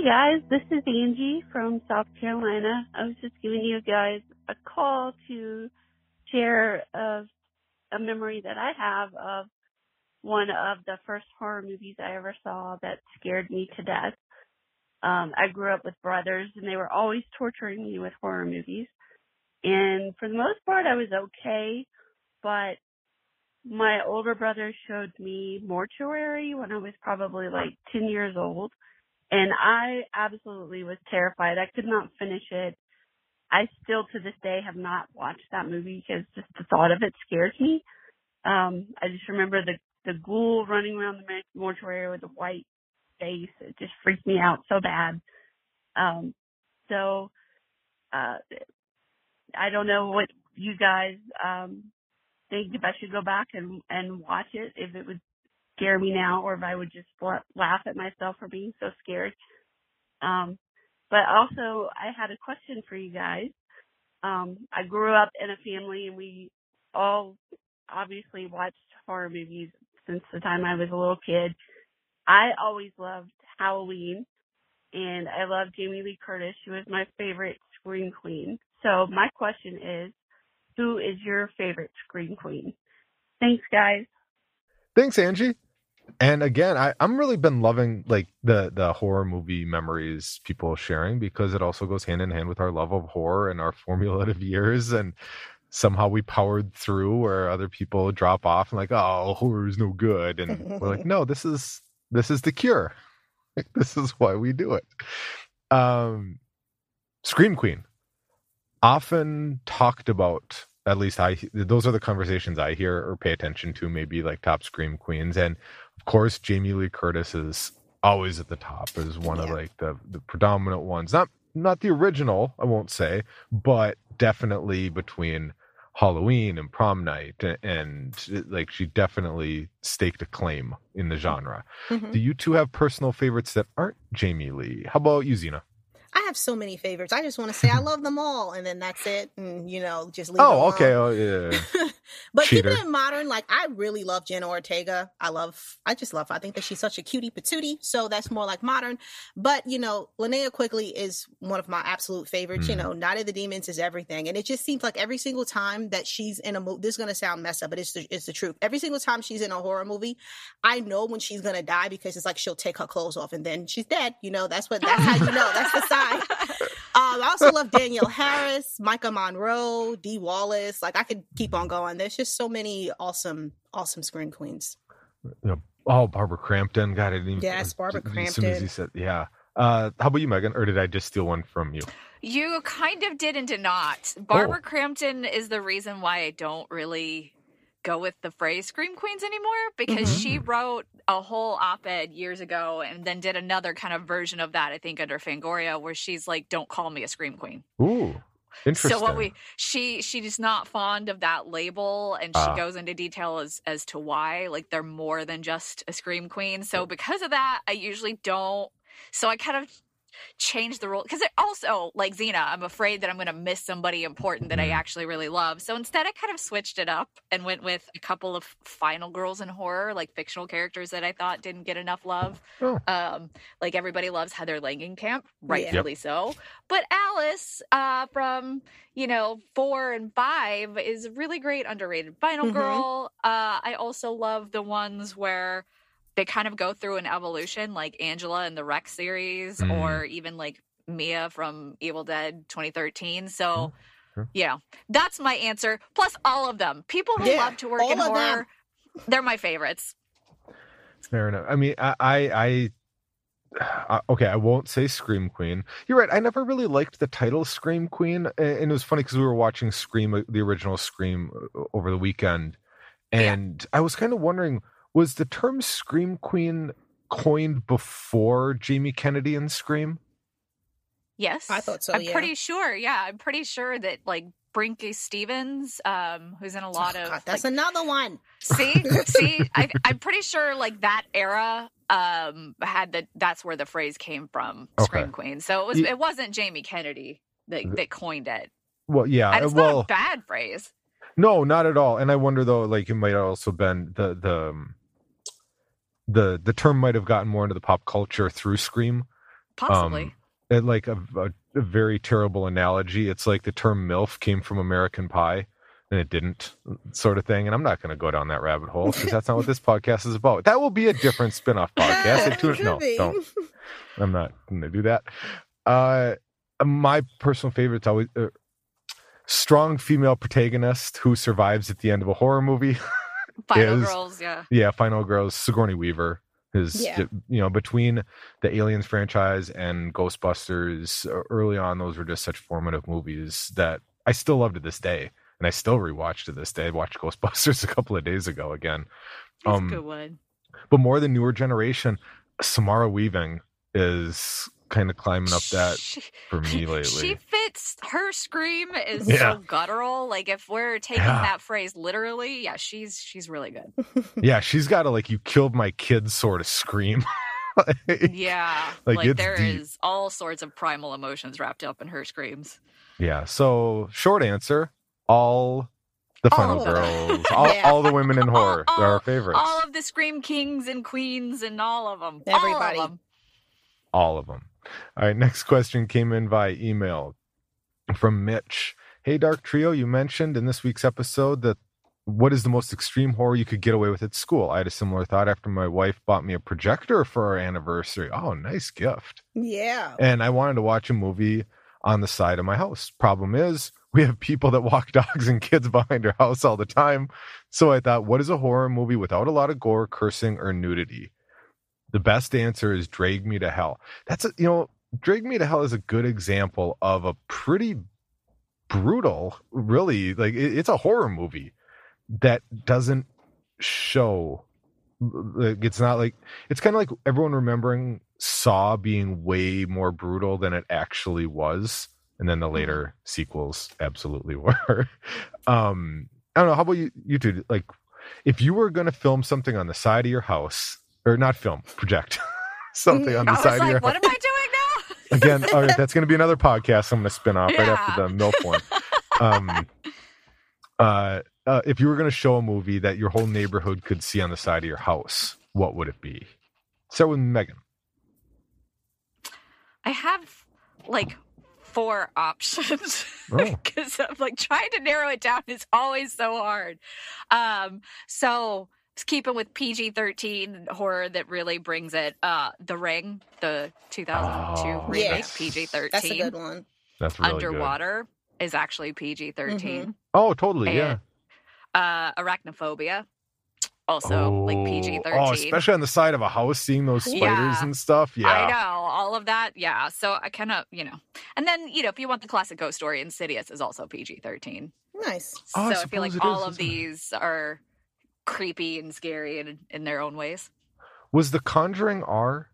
Hey guys, this is Angie from South Carolina. I was just giving you guys a call to share a, a memory that I have of one of the first horror movies I ever saw that scared me to death. Um, I grew up with brothers and they were always torturing me with horror movies. And for the most part, I was okay, but my older brother showed me Mortuary when I was probably like 10 years old and I absolutely was terrified. I could not finish it. I still to this day have not watched that movie because just the thought of it scares me. Um, I just remember the the ghoul running around the mortuary with a white face. It just freaked me out so bad. Um, so uh, I don't know what you guys um, think if I should go back and and watch it. If it would scare me now or if I would just laugh at myself for being so scared. Um, but also I had a question for you guys. Um, I grew up in a family and we all obviously watched horror movies since the time I was a little kid. I always loved Halloween and I love Jamie Lee Curtis. She was my favorite scream queen. So my question is, who is your favorite scream queen? Thanks guys. Thanks, Angie and again I, i'm really been loving like the the horror movie memories people sharing because it also goes hand in hand with our love of horror and our formulative years and somehow we powered through where other people drop off and like oh horror is no good. And we're like no this is this is the cure. This is why we do it. Um scream queen. Often talked about at least i those are the conversations i hear or pay attention to maybe like top scream queens. And course, Jamie Lee Curtis is always at the top as one yeah. of like the the predominant ones. Not not the original, I won't say, but definitely between Halloween and Prom Night, and, and like she definitely staked a claim in the genre. Mm-hmm. Do you two have personal favorites that aren't Jamie Lee? How about you, Zena? I have so many favorites. I just want to say I love them all, and then that's it. And you know, just leave. Oh, okay. Oh, yeah. but Cheater. keeping it modern, like I really love Jenna Ortega. I love. I just love. Her. I think that she's such a cutie patootie. So that's more like modern. But you know, Linnea Quigley is one of my absolute favorites. Mm. You know, Night of the Demons is everything, and it just seems like every single time that she's in a movie, this is gonna sound messed up, but it's the, it's the truth. Every single time she's in a horror movie, I know when she's gonna die because it's like she'll take her clothes off and then she's dead. You know, that's what. That's how you know. That's the sign. Um, I also love Danielle Harris, Maika Monroe, Dee Wallace. Like I could keep on going. There's just so many awesome, awesome screen queens. You know, oh, Barbara Crampton. God, I didn't even. Yes, Barbara Crampton. As soon as you said, yeah. Uh, how about you, Meagan? Or did I just steal one from you? You kind of did and did not. Barbara oh. Crampton is the reason why I don't really go with the phrase scream queens anymore because mm-hmm. she wrote a whole op-ed years ago and then did another kind of version of that i think under fangoria where she's like don't call me a scream queen ooh Interesting. So what we she she's not fond of that label and she Ah. goes into detail as as to why like they're more than just a scream queen. So because of that, I usually don't so I kind of change the rule because it also like Zena, I'm afraid that I'm going to miss somebody important that I Mm. actually really love. So instead, I kind of switched it up and went with a couple of final girls in horror, like fictional characters that I thought didn't get enough love. Oh. Um, like everybody loves Heather Langenkamp, Yeah. rightfully so. But Alice, uh, from you know four and five, is a really great underrated final Mhm. girl. Uh, I also love the ones where they kind of go through an evolution, like Angela in the Rec series, Mm. or even like Mia from Evil Dead 2013. So. sure. Yeah, that's my answer. Plus, all of them. People who Yeah, love to work in of them. horror, they're my favorites. Fair enough. I mean, I, I, I, I- okay, I won't say Scream Queen. You're right. I never really liked the title Scream Queen, and it was funny because we were watching Scream, uh, the original Scream, uh, over the weekend, Yeah. and I was kind of wondering, was the term Scream Queen coined before Jamie Kennedy and Scream? Yes, I thought so, I'm yeah. pretty sure. Yeah, I'm pretty sure that like Brinke Stevens, um, who's in a lot Oh, of God, that's like, another one. see, see, I, I'm pretty sure like that era um had that. that's where the phrase came from, Okay. Scream Queen. So it was it wasn't Jamie Kennedy that that coined it. Well, yeah. And it's well, not a bad phrase. No, not at all. And I wonder though, like it might have also been the the um, the the term might have gotten more into the pop culture through Scream. Possibly. Um, it, like a, a, a very terrible analogy. It's like the term MILF came from American Pie, and it didn't, sort of thing. And I'm not going to go down that rabbit hole because that's not what this podcast is about. That will be a different spin-off podcast. It no, be. don't. I'm not going to do that. Uh, my personal favorite is always uh, strong female protagonist who survives at the end of a horror movie. Final is- Girls, yeah. yeah, Final Girls, Sigourney Weaver is Yeah. you know between the Aliens franchise and Ghostbusters uh, early on those were just such formative movies that I still love to this day and I still rewatch to this day. I watched Ghostbusters a couple of days ago again. That's Um, a good one. But more the newer generation, Samara Weaving is kind of climbing up that She- for me lately. She fits her scream is Yeah. so guttural. Like if we're taking Yeah. that phrase literally, yeah, she's she's really good. yeah, she's got a like you killed my kids sort of scream. Yeah. Like, like, there deep. is all sorts of primal emotions wrapped up in her screams. Yeah. So short answer, all the All final of them. girls, all, Yeah. all the women in horror. All- They're our favorites. All of the scream kings and queens and all of them. Everybody. All of them. all of them. All right. Next question came in via email from Mitch. Hey, Dark Trio, you mentioned in this week's episode that what is the most extreme horror you could get away with at school? I had a similar thought after my wife bought me a projector for our anniversary. Oh, nice gift. Yeah. and I wanted to watch a movie on the side of my house. Problem is, we have people that walk dogs and kids behind our house all the time. So I thought, what is a horror movie without a lot of gore, cursing, or nudity? The best answer is Drag Me to Hell. That's a, you know, Drag Me to Hell is a good example of a pretty brutal, really, like it- it's a horror movie that doesn't show like it's not like it's kind of like everyone remembering Saw being way more brutal than it actually was, and then the later sequels absolutely were. um, I don't know. How about you? You two, like, if you were going to film something on the side of your house, or not film, project something on the side of your like, what am I doing? Again all right that's going to be another podcast i'm going to spin off right after the milf one. Um uh, uh if you were going to show a movie that your whole neighborhood could see on the side of your house what would it be? Start with meagan. I have like four options. Oh. because I'm like trying to narrow it down is always so hard. Um, so just keeping with PG 13 horror that really brings it. Uh, The Ring, the 2002 Oh, remake, yes. PG 13. That's a good one. that's really good Underwater is actually PG 13. Mm-hmm. oh totally yeah Uh, Arachnophobia, also like PG 13. oh especially on the side of a house seeing those spiders Yeah. and stuff yeah I know all of that. Yeah. So I kind of, you know, and then, you know, if you want the classic ghost story, Insidious is also PG 13. Nice. Oh, I so I feel like suppose all is, of isn't it? these are creepy and scary in, in their own ways. was the conjuring r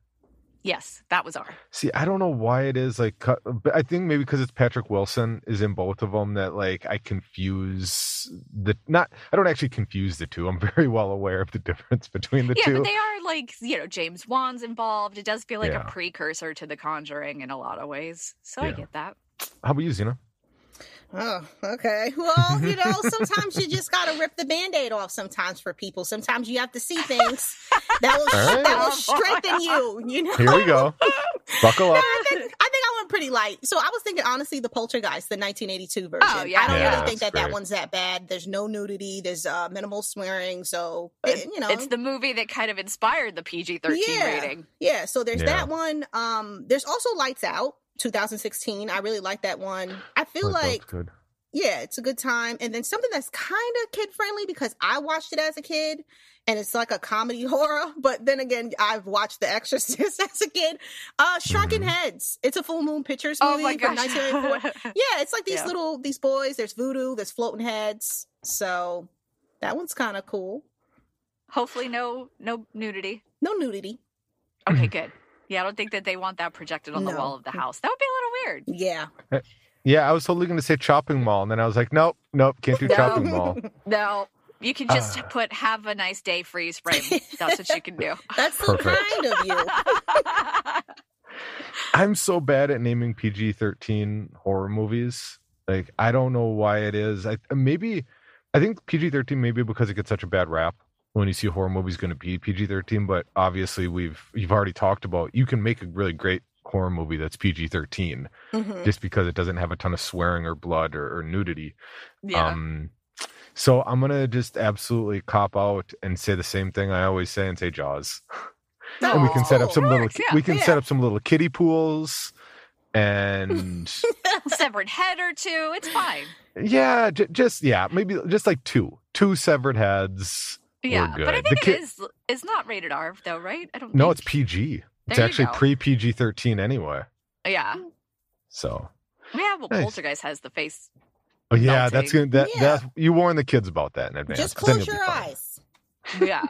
Yes, that was R. See, I don't know why it is like, but I think maybe because it's Patrick Wilson is in both of them that like I confuse the not. I don't actually confuse the two. I'm very well aware of the difference between the yeah, two. Yeah, but they are like you know James Wan's involved. It does feel like Yeah. a precursor to The Conjuring in a lot of ways. So I get that. How about you, Zena? Oh, okay. Well, you know, sometimes you just gotta rip the band-aid off sometimes for people. Sometimes you have to see things that will right. that will strengthen you, you know. Here we go. Buckle up. I think, I think I went pretty light. So I was thinking, honestly, the Poltergeist, the 1982 version. Oh, yeah. I don't Yeah, really think that that one's that bad. There's no nudity. There's uh, minimal swearing. So it- you know, It's the movie that kind of inspired the PG thirteen Yeah. rating. yeah. So there's Yeah. that one. Um, there's also Lights Out, 2016. I really like that one. I feel That sounds like good. yeah, it's a good time. And then something that's kind of kid friendly because I watched it as a kid and it's like a comedy horror. But then again, I've watched The Exorcist as a kid. Uh, Shrunken Mhm. Heads. It's a Full Moon Pictures Oh movie my from 1984. Yeah, it's like these Yeah. little, these boys, there's voodoo, there's floating heads. So that one's kind of cool. Hopefully, no no nudity. No nudity. Okay, good. Yeah, I don't think that they want that projected on the wall of the house. That would be a little weird. Yeah. Yeah, I was totally going to say chopping mall, and then I was like, nope, nope, can't do No. chopping mall. No, you can just Ah. put "Have a nice day" freeze frame. That's what you can do. That's so Perfect. kind of you. I'm so bad at naming PG-13 horror movies. Like, I don't know why it is. I maybe, I think PG-13 maybe because it gets such a bad rap. When you see a horror movies going to be PG-13, but obviously we've you've already talked about you can make a really great horror movie that's PG-13 Mhm. just because it doesn't have a ton of swearing or blood or, or nudity. yeah. Um, so I'm gonna just absolutely cop out and say the same thing I always say and say Jaws. and we can set up some little yeah, we can yeah. set up some little kiddie pools and severed head or two. It's fine. yeah j- just yeah maybe just like two two severed heads Yeah, We're but I think The it ki- is. It's not rated R though, right? I don't. no think. it's pg it's There you actually pre pg 13 anyway Yeah, so yeah. Well, Nice. Poltergeist has the face. oh yeah that's Melting. gonna that Yeah. that's you warn the kids about that in advance Just but close you'll your fine. eyes. Yeah,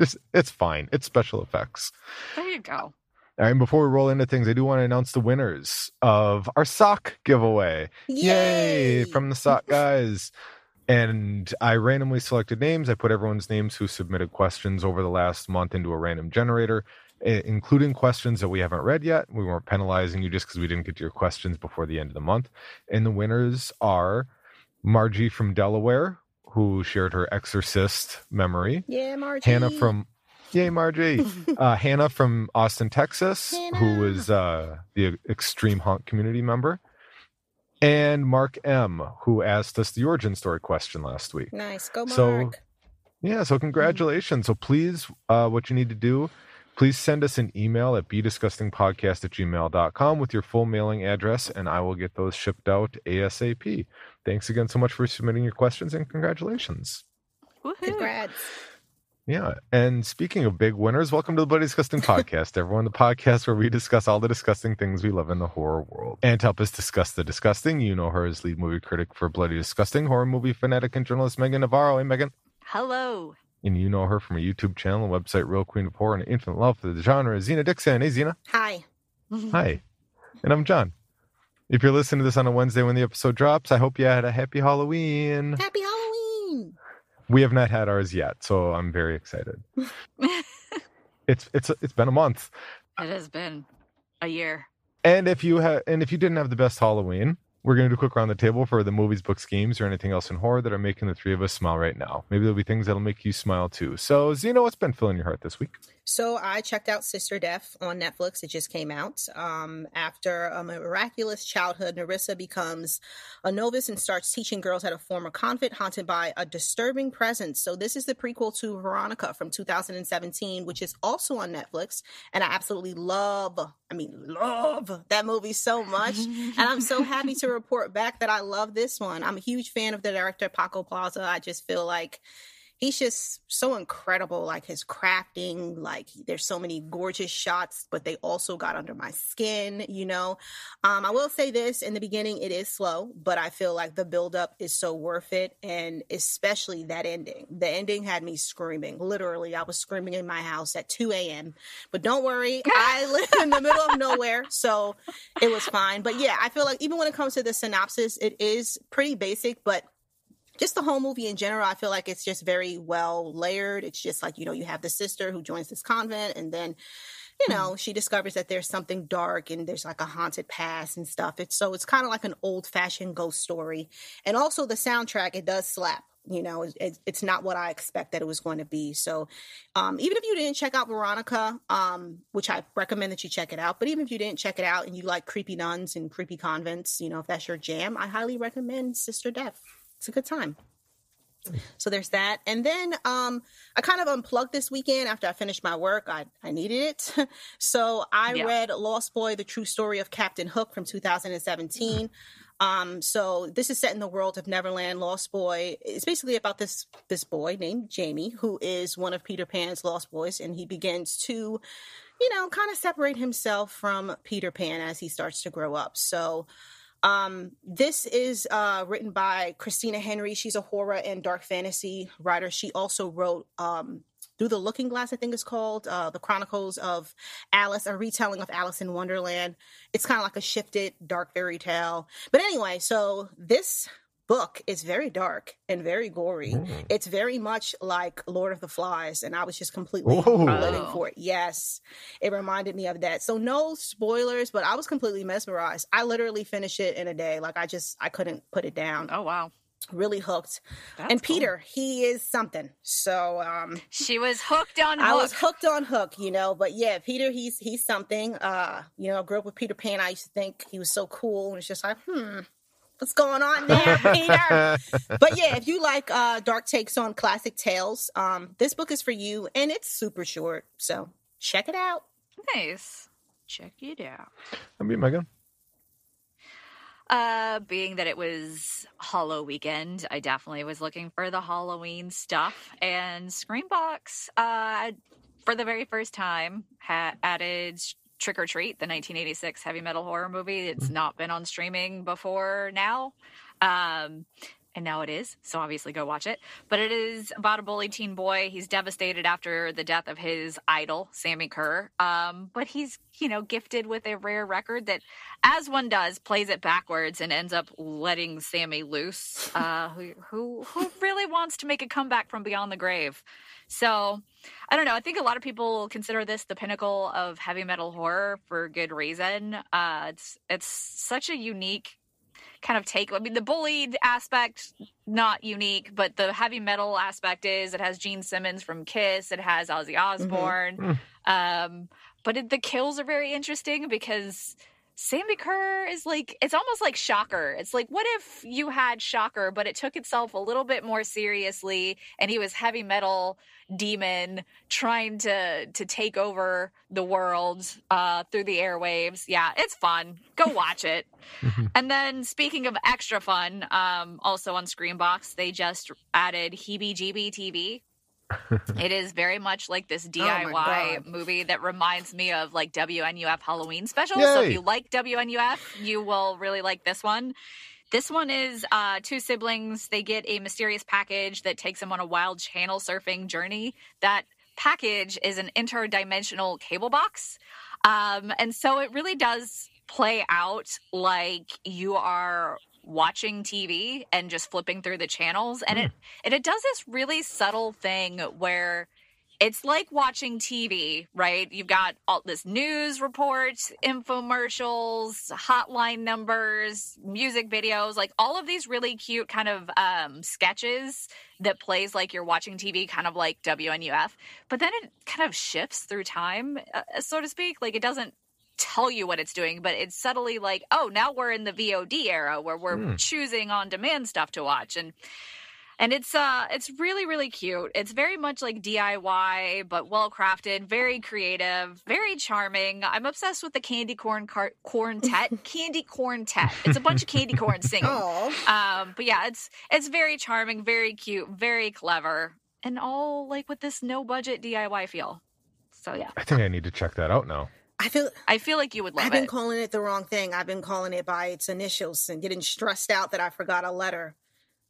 Just- it's fine it's special effects there you go. all right and before we roll into things i do want to announce the winners of our sock giveaway Yay! From the sock guys. And I randomly selected names. I put everyone's names who submitted questions over the last month into a random generator, including questions that we haven't read yet. We weren't penalizing you just because we didn't get to your questions before the end of the month. And the winners are Margie from Delaware, who shared her Exorcist memory. Yeah, Margie. Hannah from Yay, Margie. uh, Hannah from Austin, Texas, Hannah. was uh, the Extreme Haunt community member. And Mark M, who asked us the origin story question last week. Nice. Go, Mark. So- Yeah, so congratulations. So please, uh, what you need to do, please send us an email at bdisgustingpodcast at gmail.com with your full mailing address, and I will get those shipped out ASAP. Thanks again so much for submitting your questions, and congratulations. Woohoo. Congrats. Yeah. And speaking of big winners, welcome to the Bloody Disgusting Podcast, everyone. The podcast where we discuss all the disgusting things we love in the horror world. And to help us discuss the disgusting, you know her as lead movie critic for Bloody Disgusting, horror movie fanatic and journalist Meagan Navarro. Hey, Meagan. Hello. And you know her from a YouTube channel, website Real Queen of Horror, and infinite love for the genre, Zena Dixon. Hey, Zena. Hi. Hi. And I'm Jon. If you're listening to this on a Wednesday when the episode drops, I hope you had a happy Halloween. Happy Halloween. We have not had ours yet, so I'm very excited. It's it's it's been a month. It has been a year. And if you have, and if you didn't have the best Halloween, we're going to do a quick round the table for the movies, books, games, or anything else in horror that are making the three of us smile right now. Maybe there'll be things that'll make you smile too. So, Zena, what's been filling your heart this week? So I checked out Sister Death on Netflix. It just came out. Um, after a miraculous childhood, Narcisa becomes a novice and starts teaching girls how to form a convent haunted by a disturbing presence. So this is the prequel to Veronica from 2017, which is also on Netflix. And I absolutely love, I mean, love that movie so much. and I'm so happy to report back that I love this one. I'm a huge fan of the director Paco Plaza. I just feel like he's just so incredible like his crafting like there's so many gorgeous shots but they also got under my skin you know? Um i will say this in the beginning it is slow but i feel like the buildup is so worth it and especially that ending. The ending had me screaming. Literally i was screaming in my house at 2 a.m but don't worry i live in the middle of nowhere so it was fine. But yeah i feel like even when it comes to the synopsis it is pretty basic but just the whole movie in general, I feel like it's just very well layered. It's just like, you know, you have the sister who joins this convent and then, you know, mm-hmm. she discovers that there's something dark and there's like a haunted past and stuff. It's so it's kind of like an old fashioned ghost story. And also the soundtrack, it does slap. You know, it, it's not what I expect that it was going to be. So, um, even if you didn't check out Veronica, um, which I recommend that you check it out, but even if you didn't check it out and you like creepy nuns and creepy convents, you know, if that's your jam, I highly recommend Sister Death it's a good time. So there's that. And then um, I kind of unplugged this weekend after I finished my work. I, I needed it. so I yeah. read Lost Boy, The True Story of Captain Hook from 2017. Um, so this is set in the world of Neverland. Lost Boy It's basically about this this boy named Jamie, who is one of Peter Pan's lost boys, and he begins to, you know, kind of separate himself from Peter Pan as he starts to grow up. So um, this is uh, written by Christina Henry. She's a horror and dark fantasy writer. She also wrote um, Through the Looking Glass, I think it's called, uh, The Chronicles of Alice, a retelling of Alice in Wonderland. It's kind of like a shifted dark fairy tale. But anyway, so this book is very dark and very gory. Mm. It's very much like Lord of the Flies, and I was just completely living for it. Yes, it reminded me of that. So no spoilers, but I was completely mesmerized. I literally finished it in a day. Like I just I couldn't put it down. Oh wow. Really hooked. That's and Peter, cool. he is something. So um She was hooked on hook. I was hooked on hook, you know, but yeah, Peter, he's he's something. Uh, you know, I grew up with Peter Pan. I used to think he was so cool. And it's just like, hmm, what's going on there, Peter? but yeah, if you like uh, dark takes on classic tales, um, this book is for you, and it's super short. So check it out. Nice. Check it out. I'm be Meagan. Uh, being that it was Hollow weekend, I definitely was looking for the Halloween stuff, and Screambox, uh, for the very first time, had added Trick or Treat, the 1986 heavy metal horror movie. It's mm-hmm. not been on streaming before now. Um, and now it is. So obviously go watch it. But it is about a bullied teen boy. He's devastated after the death of his idol, Sammi Curr. Um, but he's, you know, gifted with a rare record that, as one does, plays it backwards and ends up letting Sammi loose, uh, who, who, who really wants to make a comeback from beyond the grave. So I don't know. I think a lot of people consider this the pinnacle of heavy metal horror for good reason. Uh, it's it's such a unique kind of take. I mean, the bullied aspect not unique, but the heavy metal aspect is. It has Gene Simmons from Kiss. It has Ozzy mm-hmm. Osbourne. Mm-hmm. Um, but it, the kills are very interesting because Sammi Curr is like it's almost like Shocker. It's like what if you had Shocker, but it took itself a little bit more seriously, and he was heavy metal demon trying to to take over the world uh, through the airwaves. Yeah, it's fun. Go watch it. and then speaking of extra fun, um, also on Screambox, they just added Heebie Jeebie TV, it is very much like this DIY oh movie that reminds me of like WNUF Halloween special. Yay. So if you like WNUF, you will really like this one. This one is uh, two siblings. They get a mysterious package that takes them on a wild channel surfing journey. That package is an interdimensional cable box. Um, and so it really does play out like you are watching TV and just flipping through the channels and mm. it and it does this really subtle thing where it's like watching TV, right? You've got all this news reports, infomercials, hotline numbers, music videos, like all of these really cute kind of um, sketches that plays like you're watching TV, kind of like WNUF. But then it kind of shifts through time, uh, so to speak. Like it doesn't tell you what it's doing, but it's subtly like, oh, now we're in the VOD era where we're mm. choosing on demand stuff to watch. And and it's uh it's really really cute it's very much like diy but well crafted very creative very charming i'm obsessed with the candy corn car- quartet candy corn-tet it's a bunch of candy corn singing um but yeah it's it's very charming very cute very clever and all like with this no budget DIY feel. So yeah. I think I need to check that out now. I feel I feel like you would love I've been it. calling it the wrong thing. I've been calling it by its initials and getting stressed out that I forgot a letter.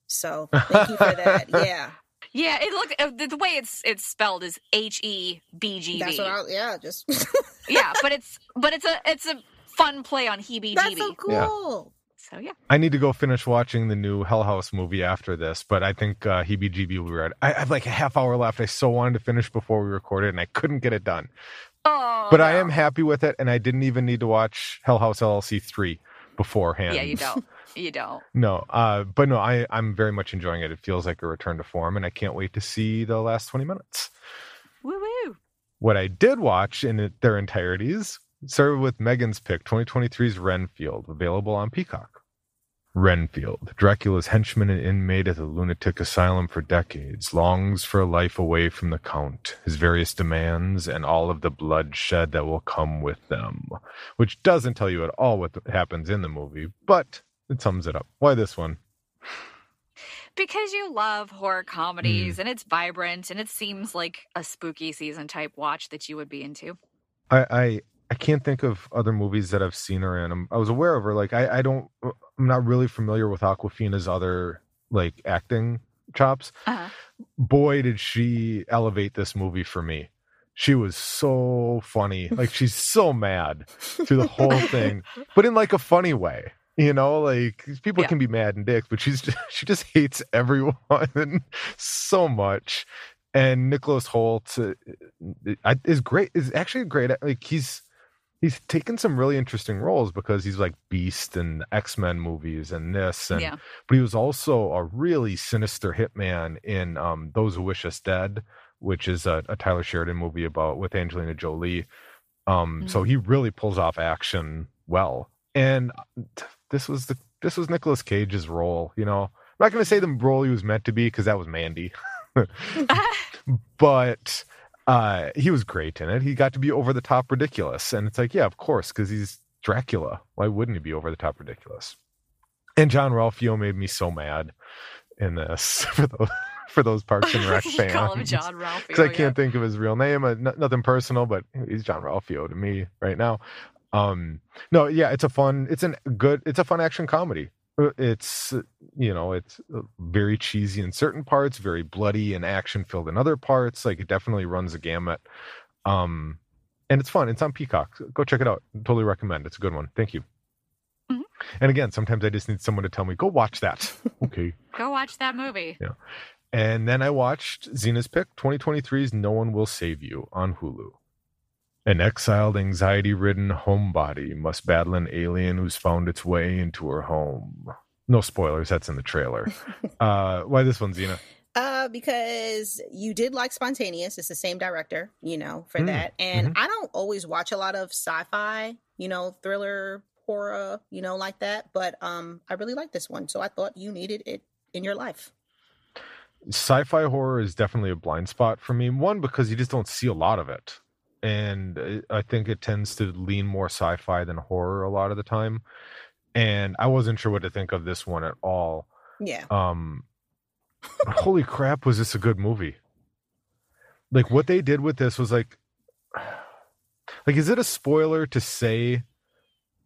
So thank you for that. Yeah. Yeah, it looked uh, the, the way it's it's spelled is H E B G That's what B. I yeah, just Yeah, but it's but it's a it's a fun play on heebie That's jeebie. so cool. So yeah. I need to go finish watching the new Hell House movie after this, but I think uh, Heebie Jeebie will be right. I I have like a half hour left. I so wanted to finish before we recorded, and I couldn't get it done. Oh, but I am happy with it, and I didn't even need to watch Hell House LLC three beforehand. Yeah, you don't. You don't. No, uh, but no, I I'm very much enjoying it. It feels like a return to form, and I can't wait to see the last twenty minutes. Woo woo. What I did watch in it, their entireties started with Meagan's pick, 2023's Renfield, available on Peacock. Renfield, Dracula's henchman and inmate at the lunatic asylum for decades, longs for a life away from the Count, his various demands, and all of the bloodshed that will come with them. Which doesn't tell you at all what happens in the movie, but it sums it up. Why this one? Because you love horror Mm. comedies and it's vibrant and it seems like a spooky season type watch that you would be into. I, I I can't think of other movies that I've seen her in. I'm, I was aware of her. Like I, I don't. I'm not really familiar with Awkwafina's other like acting chops. Uh-huh. Boy, did she elevate this movie for me. She was so funny. Like she's so mad through the whole thing, but in like a funny way. You know, like people Yeah. can be mad and dicks, but she's she just hates everyone so much. And Nicholas Hoult uh, is great. Is actually great. Like he's he's taken some really interesting roles because he's like Beast and X Men movies and this and Yeah. but he was also a really sinister hitman in um, Those Who Wish Us Dead, which is a, a Taylor Sheridan movie about with Angelina Jolie. Um, So he really pulls off action well, and this was the this was Nicolas Cage's role. You know, I'm not going to say the role he was meant to be because that was Mandy, but uh, he was great in it. He got to be over the top ridiculous, and it's like, yeah, of course, because he's Dracula. Why wouldn't he be over the top ridiculous? And Jean-Ralphio made me so mad in this for those for those Parks and Rec fans. call him Jean-Ralphio. because I can't think of his real name. Uh, n- nothing personal, but he's Jean-Ralphio to me right now. Um, no, yeah, it's a fun, it's a good, it's a fun action comedy. Uh, It's uh, you know, it's uh, very cheesy in certain parts, very bloody and action filled in other parts. Like it definitely runs a gamut. Um, and it's fun. It's on Peacock. Go check it out. Totally recommend. It's a good one. Thank you. Mhm. And again, sometimes I just need someone to tell me, go watch that. okay. Go watch that movie. Yeah. And then I watched Zena's pick 2023's No One Will Save You on Hulu. An exiled, anxiety ridden homebody must battle an alien who's found its way into her home. No spoilers, that's in the trailer. uh, why this one, Zena? Uh, because you did like Spontaneous. It's the same director, you know, for Mm, that. And I don't always watch a lot of sci-fi, you know, thriller, horror, you know, like that. But um, I really like this one, so I thought you needed it in your life. Sci fi horror is definitely a blind spot for me. One, because you just don't see a lot of it. And uh, I think it tends to lean more sci fi than horror a lot of the time. And I wasn't sure what to think of this one at all. Yeah. um holy crap was this a good movie like what they did with this was like like is it a spoiler to say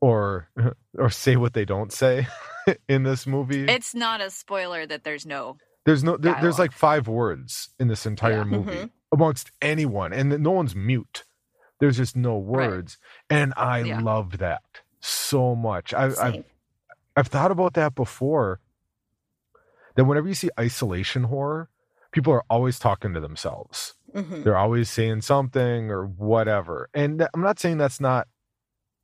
or or say what they don't say in this movie It's not a spoiler that there's no. there's no there, there's like five words in this entire Yeah. movie Mhm. amongst anyone and no one's mute there's just no words and i Yeah. loved that so much I, I've I've thought about that before. That whenever you see isolation horror, people are always talking to themselves. Mhm. They're always saying something or whatever. And I'm not saying that's not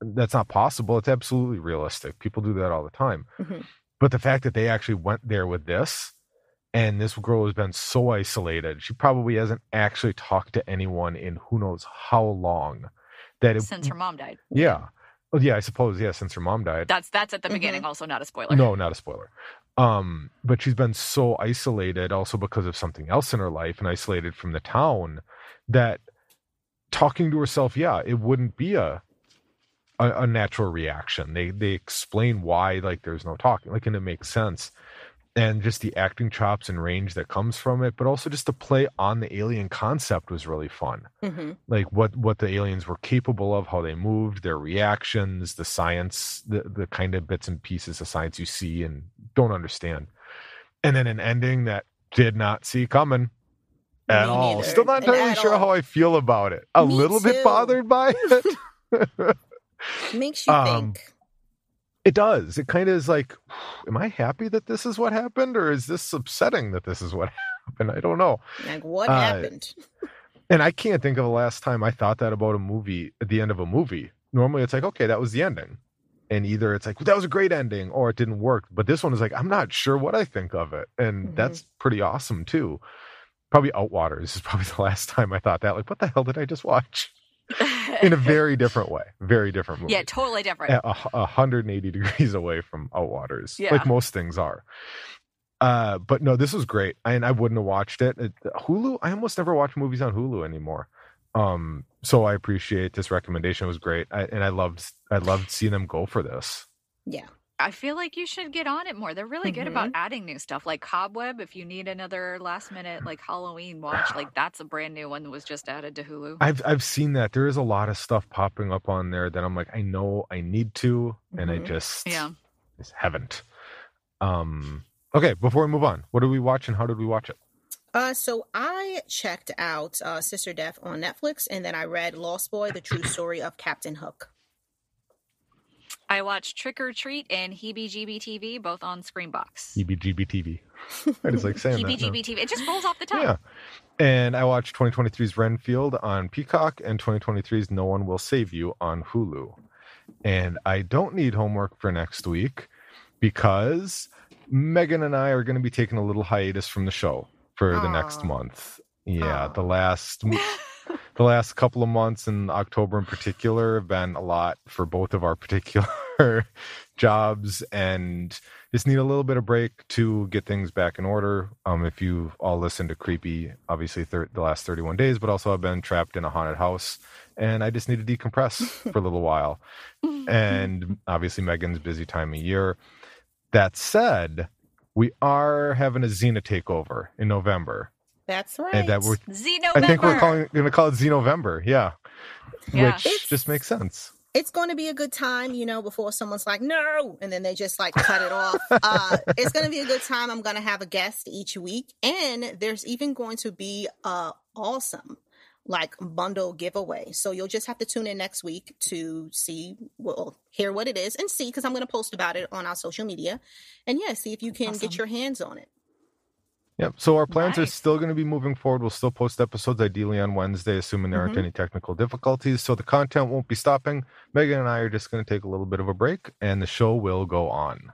that's not possible. It's absolutely realistic. People do that all the time. Mhm. But the fact that they actually went there with this and this girl has been so isolated, she probably hasn't actually talked to anyone in who knows how long. That it, Since her mom died. yeah, well, yeah, I suppose yeah, since her mom died. That's that's at the Mhm. beginning. Also, not a spoiler. No, not a spoiler. Um, but she's been so isolated also because of something else in her life and isolated from the town that talking to herself, yeah, it wouldn't be a a, a natural reaction. They they explain why like there's no talking, like and it makes sense. And just the acting chops and range that comes from it, but also just the play on the alien concept was really fun. Mm-hmm. Like what what the aliens were capable of, how they moved, their reactions, the science, the the kind of bits and pieces of science you see and don't understand, and then an ending that did not see coming at Me all. neither. Still not entirely sure all. how I feel about it. A Me little bit bothered by it. Makes you Um, think. It does. It kind of is like, am I happy that this is what happened, or is this upsetting that this is what happened? I don't know. Like what uh, happened? And I can't think of the last time I thought that about a movie at the end of a movie. Normally, it's like, okay, that was the ending, and either it's like that was a great ending, or it didn't work. But this one is like, I'm not sure what I think of it, and Mhm. that's pretty awesome too. Probably Outwaters is probably the last time I thought that. Like, what the hell did I just watch? In a very different way, very different movie. yeah, totally different. a, a 180 degrees away from Outwaters, Yeah. like most things are. Uh, but no, this was great, and I wouldn't have watched it. It- Hulu, I almost never watch movies on Hulu anymore. Um, so I appreciate this recommendation. It was great, I, and I loved, I loved seeing them go for this. Yeah. I feel like you should get on it more. They're really good about Mhm. adding new stuff, like Cobweb. If you need another last minute like Halloween watch, like that's a brand new one that was just added to Hulu. I've, I've seen that there is a lot of stuff popping up on there that I'm like, I know I need to, and I Mhm. just, Yeah. just haven't. Um, okay, before we move on, what did we watch and how did we watch it? Uh, so I checked out uh, Sister Death on Netflix, and then I read Lost Boy: The True Story of Captain Hook. I watched Trick or Treat and Heebie Jeebie TV, both on Screambox. EBGB TV. I just like saying Heebie. Jeebie TV. It just rolls off the tongue. Yeah. And I watched 2023's Renfield on Peacock and 2023's No One Will Save You on Hulu. And I don't need homework for next week because Meagan and I are going to be taking a little hiatus from the show for the next month. Yeah, Aw. the last the last couple of months in October in particular have been a lot for both of our particular jobs and just need a little bit of break to get things back in order. Um, if you all listened to Creepy, obviously thir- the last 31 days, but also I've been trapped in a haunted house and I just need to decompress for a little while. And obviously Meagan's busy time of year. That said, we are having a Zena takeover in November. That's right. And that we're Zena I think we're calling going to call it Zenovember. Yeah. Yeah. Which It's- just makes sense. it's going to be a good time, you know, before someone's like, no, and then they just like cut it off. Uh, it's going to be a good time. I'm going to have a guest each week. And there's even going to be a awesome like bundle giveaway. So you'll just have to tune in next week to see, well, hear what it is and see, because I'm going to post about it on our social media. And yeah, see if you can Awesome. get your hands on it. Yep. So our plans are still going to be moving forward. We'll still post episodes ideally on Wednesday, assuming there aren't Mhm. any technical difficulties. So the content won't be stopping. Meagan and I are just going to take a little bit of a break, and the show will go on.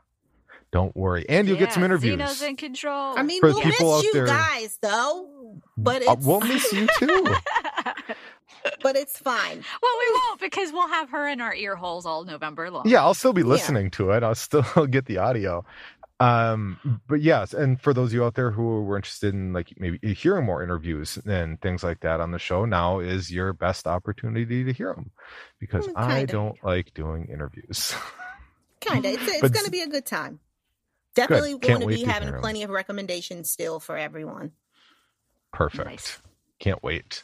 Don't worry, and you'll get some Yeah, interviews. Zena's in control. I mean, For we'll miss out you there- guys though, but Uh, we'll miss you too. but it's fine. well, we won't because we'll have her in our ear holes all November long. yeah, I'll still be Yeah. listening to it. I'll still get the audio. Um, but yes, and for those of you out there who were interested in like maybe hearing more interviews and things like that on the show, now is your best opportunity to hear them because Mm, I don't like doing interviews. Kind of. It's, it's But- going to be a good time. Definitely Can't going to be having hear 'em. plenty of recommendations still for everyone. Perfect. Nice. Can't wait.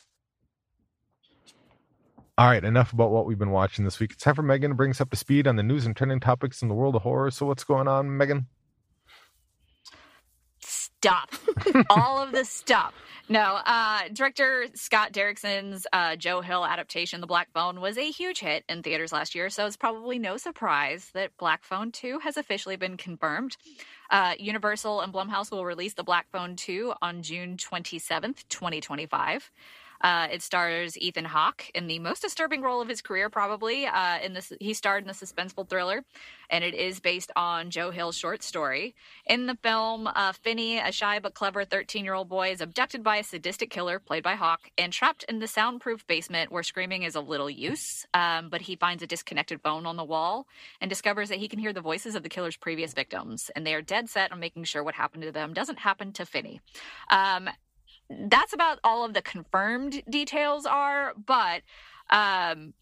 All right, enough about what we've been watching this week. It's time for Meagan to bring us up to speed on the news and trending topics in the world of horror. So, what's going on, Meagan? Stop. All of this stuff. No, uh, director Scott Derrickson's uh, Joe Hill adaptation, The Black Phone, was a huge hit in theaters last year, so it's probably no surprise that Black Phone 2 has officially been confirmed. Uh, Universal and Blumhouse will release The Black Phone 2 on June 27th, 2025. Uh, it stars Ethan Hawke in the most disturbing role of his career, probably. Uh, in this, he starred in the suspenseful thriller, and it is based on Joe Hill's short story. In the film, uh, Finney, a shy but clever 13 year old boy, is abducted by a sadistic killer played by Hawke and trapped in the soundproof basement where screaming is of little use. Um, but he finds a disconnected phone on the wall and discovers that he can hear the voices of the killer's previous victims. And they are dead set on making sure what happened to them doesn't happen to Finney. Um, that's about all of the confirmed details are, but. Um,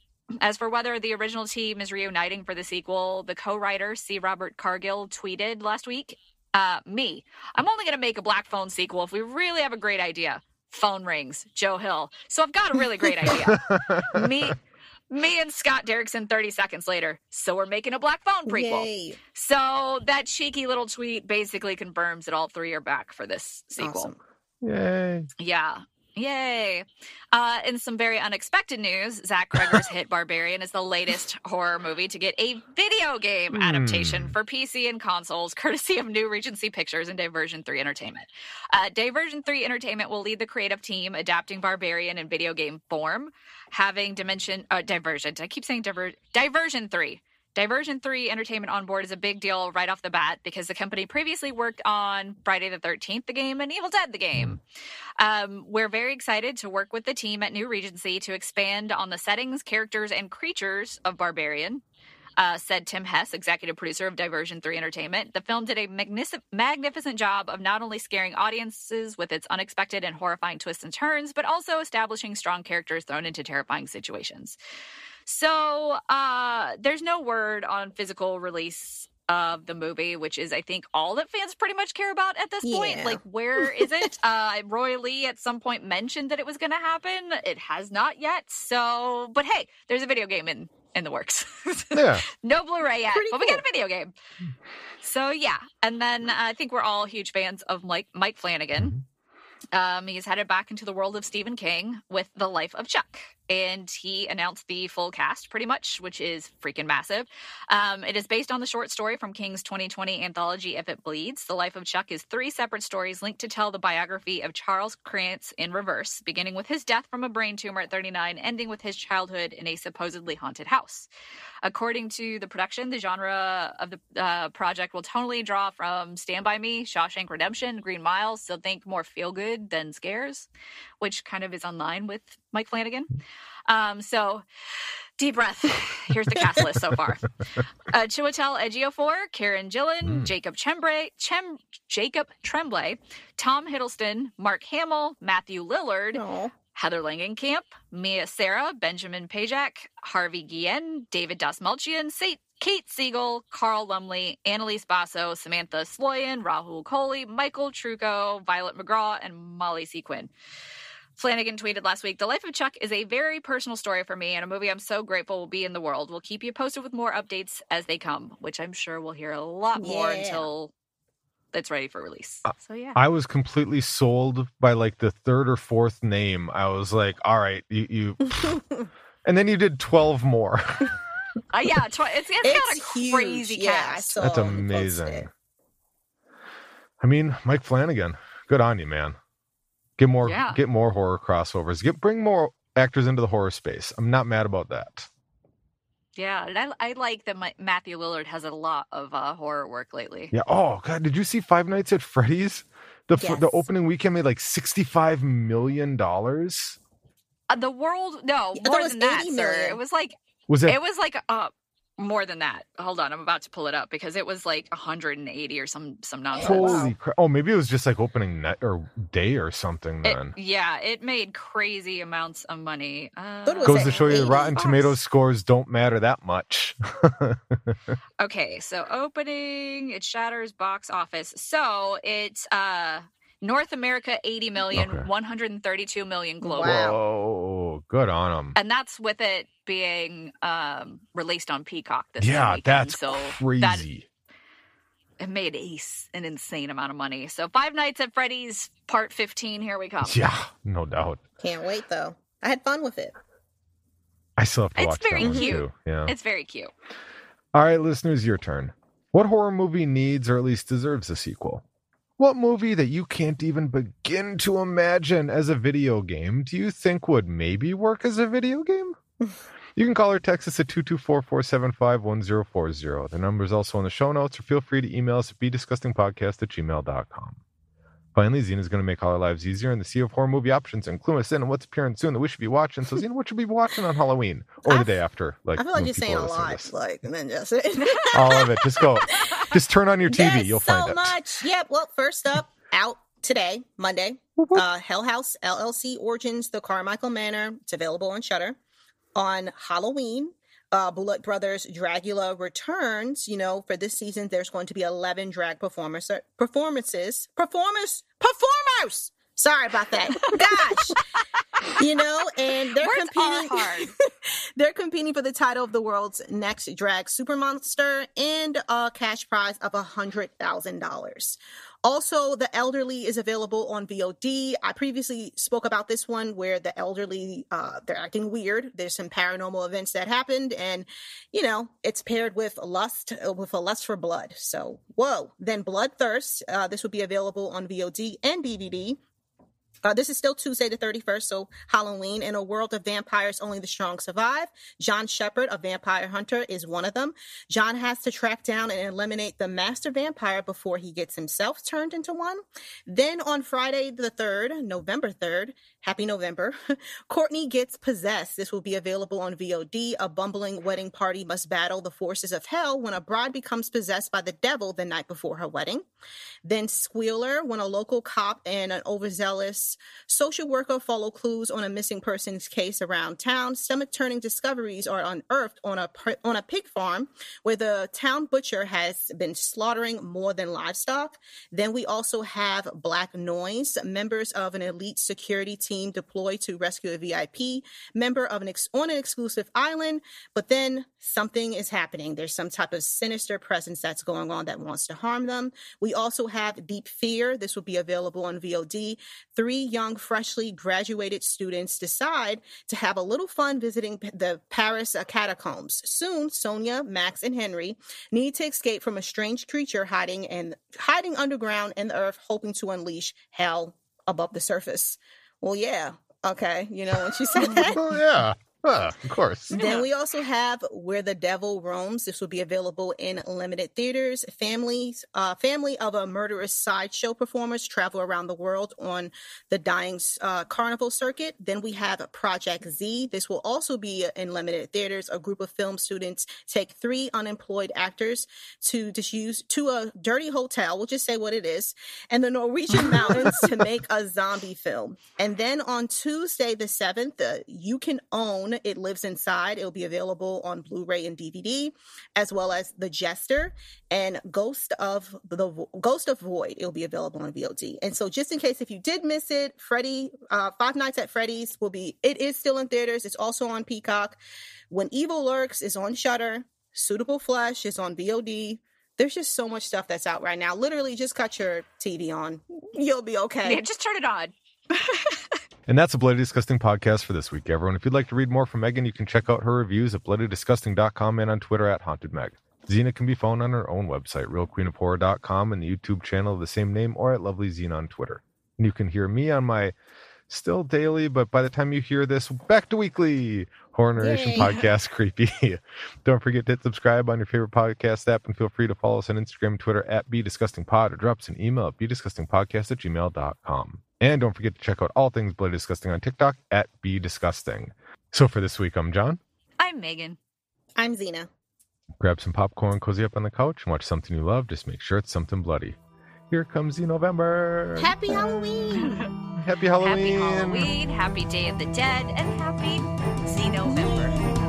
as for whether the original team is reuniting for the sequel, the co-writer C. Robert Cargill tweeted last week Uh, me. I'm only going to make a Black Phone sequel if we really have a great idea. Phone rings. Joe Hill. So I've got a really great idea. me. Me and Scott Derrickson 30 seconds later. So we're making a Black Phone prequel. Yay. So that cheeky little tweet basically confirms that all three are back for this sequel. Awesome. Yay. Yeah. Yay. Uh, in some very unexpected news, Zach Cregger's hit Barbarian is the latest horror movie to get a video game Hmm. adaptation for PC and consoles, courtesy of New Regency Pictures and Diversion 3 Entertainment. Uh, Diversion 3 Entertainment will lead the creative team adapting Barbarian in video game form, having Dimension, uh, Diversion, I keep saying diver- Diversion 3. Diversion 3 Entertainment on board is a big deal right off the bat because the company previously worked on Friday the 13th, the game, and Evil Dead, the game. Um, we're very excited to work with the team at New Regency to expand on the settings, characters, and creatures of Barbarian. Uh, said Tim Hess, executive producer of Diversion 3 Entertainment. The film did a magnific- magnificent job of not only scaring audiences with its unexpected and horrifying twists and turns, but also establishing strong characters thrown into terrifying situations. So uh, there's no word on physical release of the movie, which is, I think, all that fans pretty much care about at this point. Like, where is it? uh, Roy Lee at some point mentioned that it was going to happen. It has not yet. So, but hey, there's a video game in in the works. Yeah. no Blu-ray yet, Pretty but we got a video game. So yeah, and then uh, I think we're all huge fans of Mike Mike Flanagan. Um, he's headed back into the world of Stephen King with The Life of Chuck. And he announced the full cast pretty much, which is freaking massive. Um, it is based on the short story from King's 2020 anthology, If It Bleeds. The Life of Chuck is three separate stories linked to tell the biography of Charles Krantz in reverse, beginning with his death from a brain tumor at 39, ending with his childhood in a supposedly haunted house. According to the production, the genre of the uh, project will tonally draw from Stand By Me, Shawshank Redemption, Green Miles, so think more feel good than scares, which kind of is on line with Mike Flanagan. Um, so, deep breath. Here's the cast list so far: uh, Chiwetel Ejiofor, Karen Gillan, Mm. Jacob Tremblay, Chem, Jacob Tremblay, Tom Hiddleston, Mark Hamill, Matthew Lillard, No. Heather Langenkamp, Mia Sara, Benjamin Pajak, Harvey Guillen, David Dastmalchian, Sa- Kate Siegel, Carl Lumbly, Annalise Basso, Samantha Sloyan, Rahul Kohli, Michael Trucco, Violet McGraw, and Molly C. Quinn. Flanagan tweeted last week The Life of Chuck is a very personal story for me and a movie I'm so grateful will be in the world. We'll keep you posted with more updates as they come, which I'm sure we'll hear a lot more Yeah. until it's ready for release. Uh, So, yeah. I was completely sold by like the third or fourth name. I was like, all right, you, you and then you did 12 more. Uh, yeah, tw- it's, it's got a huge. crazy Yeah, cast. saw That's amazing. I mean, Mike Flanagan, good on you, man. Get more Yeah. get more horror crossovers. Get bring more actors into the horror space. I'm not mad about that. Yeah, and I, I like that my, Matthew Lillard has a lot of uh, horror work lately. Yeah. Oh god, did you see Five Nights at Freddy's? The f the opening weekend made like 65 million dollars. Uh, the world, no, Yeah, more was than that, 80 sir. It was like Was it? it was like uh more than that. Hold on, I'm about to pull it up because it was like 180 or some some nonsense. Oh, Holy wow. crap! Oh, maybe it was just like opening net or day or something. It- yeah, it made crazy amounts of money. Uh, was goes to show you, the Rotten bucks. Tomatoes scores don't matter that much. Okay, so opening it shatters box office. So it's uh North America 80 million, Okay. 132 million global. Whoa, good on them. And that's with it being um released on Peacock this same Yeah, weekend. that's so crazy. that it made Ace an insane amount of money. So Five Nights at Freddy's Part 15, here we come. Yeah, no doubt. Can't wait though. I had fun with it. I still have to It's watch very that one cute. too. Yeah. It's very cute. All right, listeners, your turn. What horror movie needs or at least deserves a sequel? What movie that you can't even begin to imagine as a video game do you think would maybe work as a video game? You can call or text us at 224-475-1040. The number is also in the show notes, or feel free to email us at bdisgustingpodcast at gmail.com. Finally, Zena is going to make all our lives easier in the sea of horror movie options and clue us in on what's appearing soon that we should be watching. So, Zena, what should we be watching on Halloween or the I- day after? Like, I feel like you're saying a lot, like, and then just it. All of it. Just go. Just turn on your TV. Yes, You'll so find it. much. Yep. Well, first up, out today, Monday. Uh, Hell House LLC Origins: The Carmichael Manor. It's available on Shudder. On Halloween, uh, Boulet Brothers Dragula returns. You know, for this season, there's going to be 11 drag performers, performances, performers, performers. Sorry about that. Gosh. you know, and they're Words competing. they're competing for the title of the world's next drag super monster and a cash prize of a hundred thousand dollars. Also, The Elderly is available on VOD. I previously spoke about this one where the elderly uh, they're acting weird. There's some paranormal events that happened, and you know it's paired with lust uh, with a lust for blood. So whoa! Then Bloodthirst. Uh, this will be available on VOD and DVD. Uh, this is still Tuesday the 31st, so Halloween. In a world of vampires, only the strong survive. John Shepard, a vampire hunter, is one of them. John has to track down and eliminate the master vampire before he gets himself turned into one. Then on Friday the 3rd, November 3rd, happy November, Courtney gets possessed. This will be available on VOD. A bumbling wedding party must battle the forces of hell when a bride becomes possessed by the devil the night before her wedding. Then Squealer, when a local cop and an overzealous social worker follow clues on a missing persons case around town. Stomach turning discoveries are unearthed on a on a pig farm where the town butcher has been slaughtering more than livestock. Then we also have Black Noise, members of an elite security team deployed to rescue a VIP member of an ex- on an exclusive island. But then something is happening. There's some type of sinister presence that's going on that wants to harm them. We also have Deep Fear. This will be available on VOD. Three young, freshly graduated students decide to have a little fun visiting the Paris catacombs. Soon, Sonia, Max, and Henry need to escape from a strange creature hiding and hiding underground in the earth, hoping to unleash hell above the surface. Well, yeah, okay, you know when she said that. well, yeah of course. Then we also have Where the Devil Roams. This will be available in limited theaters. Families, uh, family of a murderous sideshow performers travel around the world on the Dying uh, Carnival circuit. Then we have Project Z. This will also be in limited theaters. A group of film students take three unemployed actors to use to a dirty hotel. We'll just say what it is, and the Norwegian mountains to make a zombie film. And then on Tuesday the seventh, uh, you can own it Lives Inside. It'll be available on Blu-ray and DVD, as well as The Jester and Ghost of the Ghost of Void. It'll be available on VOD. And so, just in case if you did miss it, Freddy uh, Five Nights at Freddy's will be. It is still in theaters. It's also on Peacock. When Evil Lurks is on Shudder. Suitable Flesh is on VOD there's just so much stuff that's out right now. Literally, just cut your TV on. You'll be okay. Yeah, just turn it on. And that's a Bloody Disgusting podcast for this week, everyone. If you'd like to read more from Meagan, you can check out her reviews at bloodydisgusting.com and on Twitter at hauntedmeg. Zena can be found on her own website, realqueenofhorror.com, and the YouTube channel of the same name, or at Lovely Zena on Twitter. And you can hear me on my still daily, but by the time you hear this, back to weekly Horror Narration Yay. Podcast Creepy. Don't forget to hit subscribe on your favorite podcast app and feel free to follow us on Instagram and Twitter at bdisgustingpod or drop us an email at bdisgustingpodcast at gmail.com. And don't forget to check out all things Bloody Disgusting on TikTok at Be Disgusting. So for this week, I'm Jon. I'm Meagan. I'm Zena. Grab some popcorn, cozy up on the couch, and watch something you love. Just make sure it's something bloody. Here comes the November. Happy Halloween. happy Halloween. Happy Halloween. Happy Day of the Dead, and happy Zenovember.